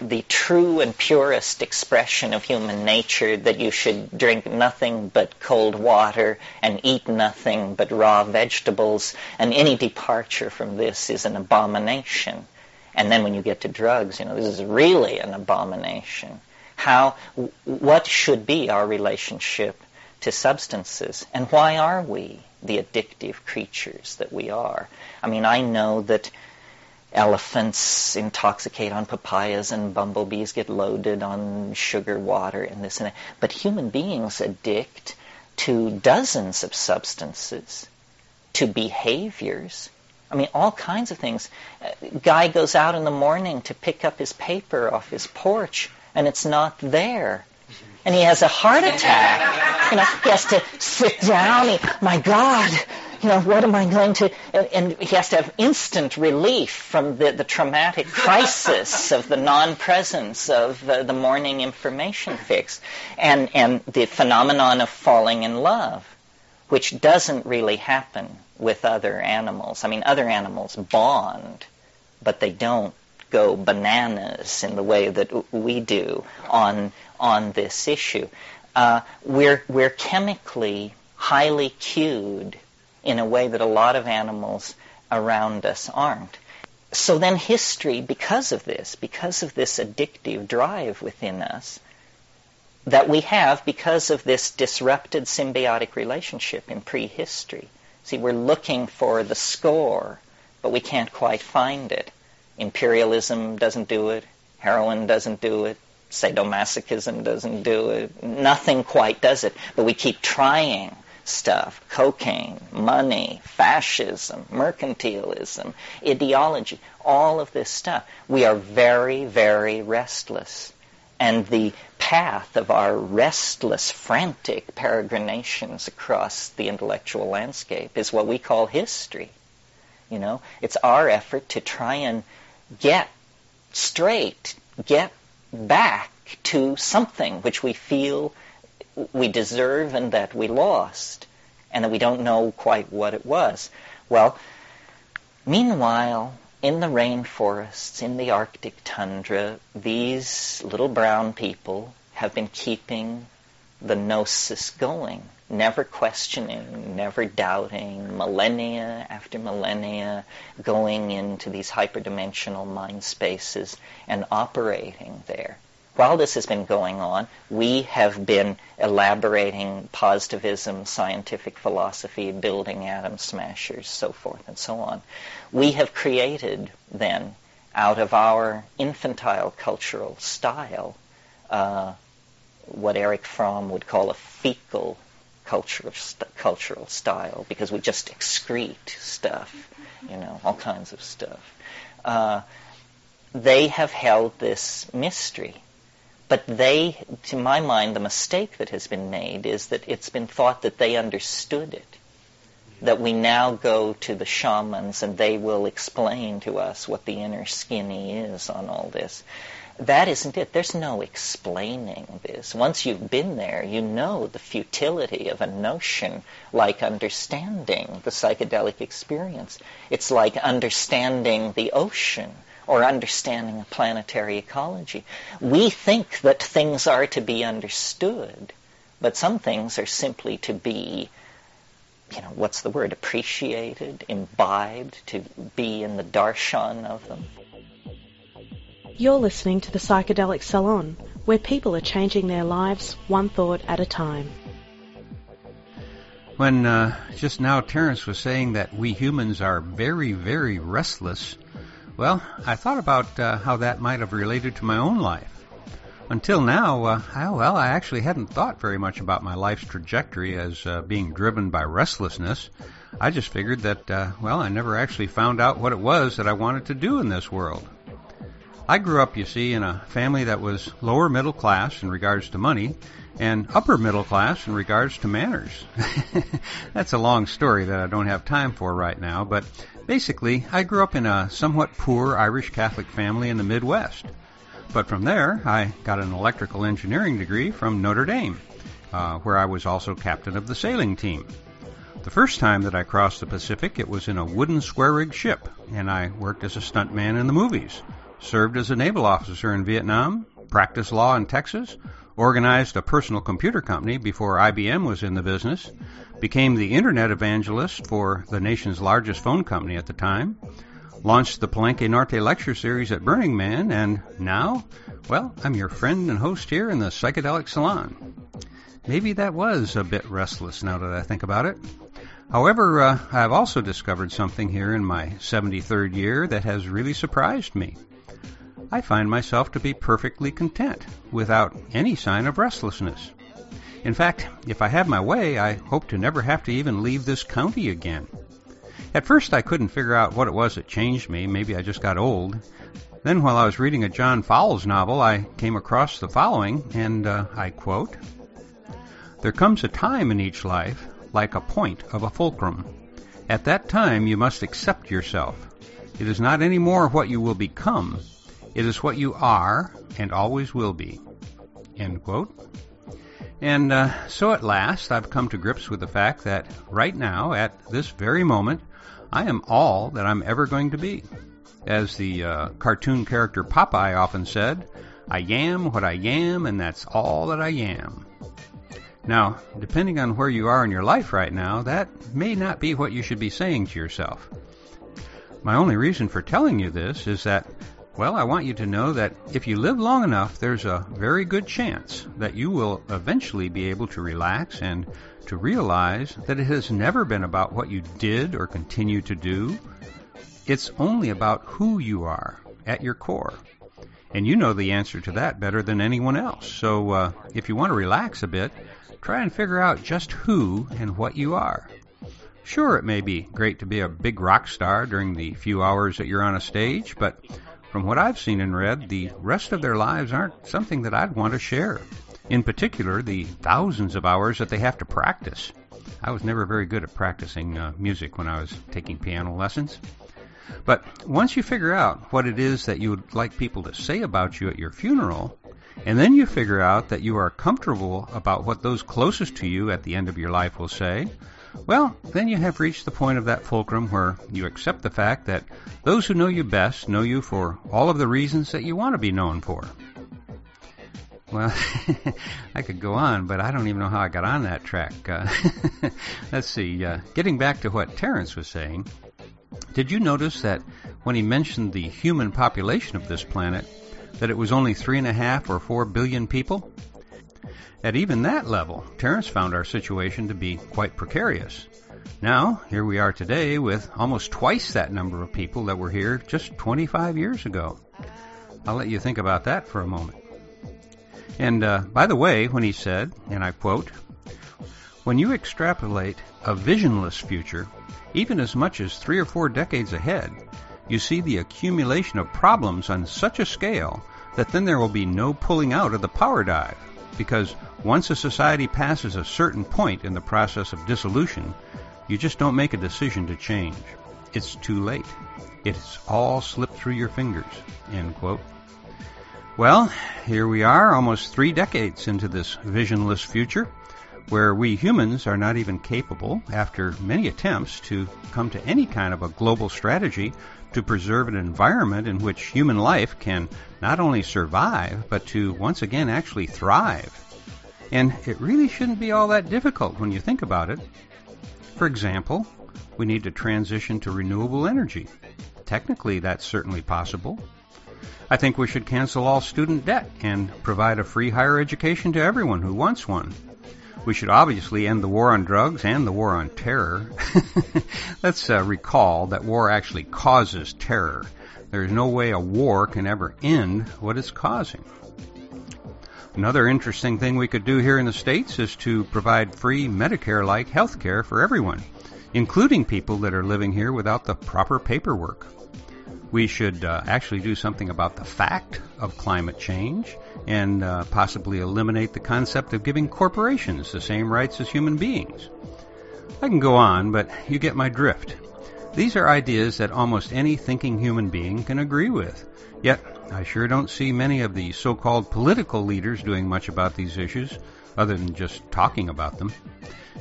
the true and purest expression of human nature that you should drink nothing but cold water and eat nothing but raw vegetables, and any departure from this is an abomination. And then when you get to drugs, you know, this is really an abomination. How, what should be our relationship to substances? And why are we the addictive creatures that we are? I mean, I know that elephants intoxicate on papayas and bumblebees get loaded on sugar water and this and that. But human beings addict to dozens of substances, to behaviors I mean, all kinds of things. Guy goes out in the morning to pick up his paper off his porch, and it's not there. And he has a heart attack. You know, he has to sit down. He, my God, you know, what am I going to? And he has to have instant relief from the, the traumatic crisis of the non-presence of uh, the morning information fix, and and the phenomenon of falling in love, which doesn't really happen with other animals. I mean, other animals bond, but they don't go bananas in the way that we do on on this issue. Uh, we're we're chemically highly cued in a way that a lot of animals around us aren't. So then history, because of this, because of this addictive drive within us, that we have because of this disrupted symbiotic relationship in prehistory. See, we're looking for the score, but we can't quite find it. Imperialism doesn't do it. Heroin doesn't do it. Sadomasochism doesn't do it. Nothing quite does it. But we keep trying stuff cocaine, money, fascism, mercantilism, ideology, all of this stuff. We are very, very restless. And the path of our restless, frantic peregrinations across the intellectual landscape is what we call history. You know, it's our effort to try and get straight, get back to something which we feel we deserve and that we lost, and that we don't know quite what it was. Well, meanwhile, in the rainforests, in the Arctic tundra, these little brown people have been keeping the gnosis going, never questioning, never doubting, millennia after millennia, going into these hyperdimensional mind spaces and operating there while this has been going on, we have been elaborating positivism, scientific philosophy, building atom smashers, so forth and so on. We have created then, out of our infantile cultural style, uh, what Erich Fromm would call a fecal cultural st- cultural style, because we just excrete stuff, you know, all kinds of stuff. Uh, they have held this mystery but they, to my mind, the mistake that has been made is that it's been thought that they understood it. That we now go to the shamans and they will explain to us what the inner skinny is on all this. That isn't it. There's no explaining this. Once you've been there, you know the futility of a notion like understanding the psychedelic experience. It's like understanding the ocean or understanding a planetary ecology. We think that things are to be understood, but some things are simply to be, you know, what's the word, appreciated, imbibed, to be in the darshan of them. You're listening to the Psychedelic Salon, where people are changing their lives one thought at a time. When uh, just now Terence was saying that we humans are very, very restless, well, I thought about uh, how that might have related to my own life. Until now, uh, I, well, I actually hadn't thought very much about my life's trajectory as uh, being driven by restlessness. I just figured that, uh, well, I never actually found out what it was that I wanted to do in this world. I grew up, you see, in a family that was lower middle class in regards to money and upper middle class in regards to manners. That's a long story that I don't have time for right now, but Basically, I grew up in a somewhat poor Irish Catholic family in the Midwest. But from there, I got an electrical engineering degree from Notre Dame, uh, where I was also captain of the sailing team. The first time that I crossed the Pacific, it was in a wooden square rigged ship, and I worked as a stuntman in the movies, served as a naval officer in Vietnam, practiced law in Texas, organized a personal computer company before IBM was in the business, became the internet evangelist for the nation's largest phone company at the time, launched the Palenque Norte lecture series at Burning Man, and now, well, I'm your friend and host here in the Psychedelic Salon. Maybe that was a bit restless now that I think about it. However, uh, I've also discovered something here in my 73rd year that has really surprised me. I find myself to be perfectly content without any sign of restlessness. In fact, if I have my way, I hope to never have to even leave this county again. At first, I couldn't figure out what it was that changed me. Maybe I just got old. Then, while I was reading a John Fowles novel, I came across the following, and uh, I quote There comes a time in each life, like a point of a fulcrum. At that time, you must accept yourself. It is not any more what you will become, it is what you are and always will be. End quote. And uh, so at last, I've come to grips with the fact that right now, at this very moment, I am all that I'm ever going to be. As the uh, cartoon character Popeye often said, I am what I am, and that's all that I am. Now, depending on where you are in your life right now, that may not be what you should be saying to yourself. My only reason for telling you this is that Well, I want you to know that if you live long enough, there's a very good chance that you will eventually be able to relax and to realize that it has never been about what you did or continue to do. It's only about who you are at your core. And you know the answer to that better than anyone else. So uh, if you want to relax a bit, try and figure out just who and what you are. Sure, it may be great to be a big rock star during the few hours that you're on a stage, but from what I've seen and read, the rest of their lives aren't something that I'd want to share. In particular, the thousands of hours that they have to practice. I was never very good at practicing uh, music when I was taking piano lessons. But once you figure out what it is that you would like people to say about you at your funeral, and then you figure out that you are comfortable about what those closest to you at the end of your life will say, well, then you have reached the point of that fulcrum where you accept the fact that those who know you best know you for all of the reasons that you want to be known for. Well, I could go on, but I don't even know how I got on that track. Uh, let's see. Uh, getting back to what Terence was saying, did you notice that when he mentioned the human population of this planet, that it was only three and a half or four billion people? At even that level, Terence found our situation to be quite precarious. Now, here we are today with almost twice that number of people that were here just 25 years ago. I'll let you think about that for a moment. And uh, by the way, when he said, and I quote, when you extrapolate a visionless future, even as much as three or four decades ahead, you see the accumulation of problems on such a scale that then there will be no pulling out of the power dive. Because once a society passes a certain point in the process of dissolution, you just don't make a decision to change. It's too late. It's all slipped through your fingers. End quote. Well, here we are, almost three decades into this visionless future where we humans are not even capable, after many attempts, to come to any kind of a global strategy to preserve an environment in which human life can not only survive, but to once again actually thrive. And it really shouldn't be all that difficult when you think about it. For example, we need to transition to renewable energy. Technically, that's certainly possible. I think we should cancel all student debt and provide a free higher education to everyone who wants one. We should obviously end the war on drugs and the war on terror. Let's uh, recall that war actually causes terror. There's no way a war can ever end what it's causing. Another interesting thing we could do here in the States is to provide free Medicare like health care for everyone, including people that are living here without the proper paperwork. We should uh, actually do something about the fact of climate change and uh, possibly eliminate the concept of giving corporations the same rights as human beings. I can go on, but you get my drift. These are ideas that almost any thinking human being can agree with. Yet, I sure don't see many of the so-called political leaders doing much about these issues, other than just talking about them.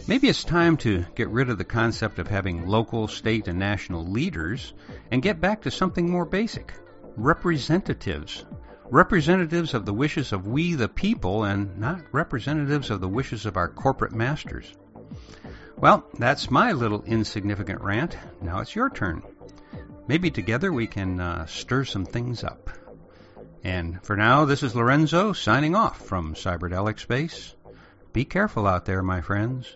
Maybe it's time to get rid of the concept of having local, state, and national leaders and get back to something more basic. Representatives representatives of the wishes of we the people and not representatives of the wishes of our corporate masters. Well, that's my little insignificant rant. Now it's your turn. Maybe together we can uh, stir some things up. And for now, this is Lorenzo signing off from Cyberdelic Space. Be careful out there, my friends.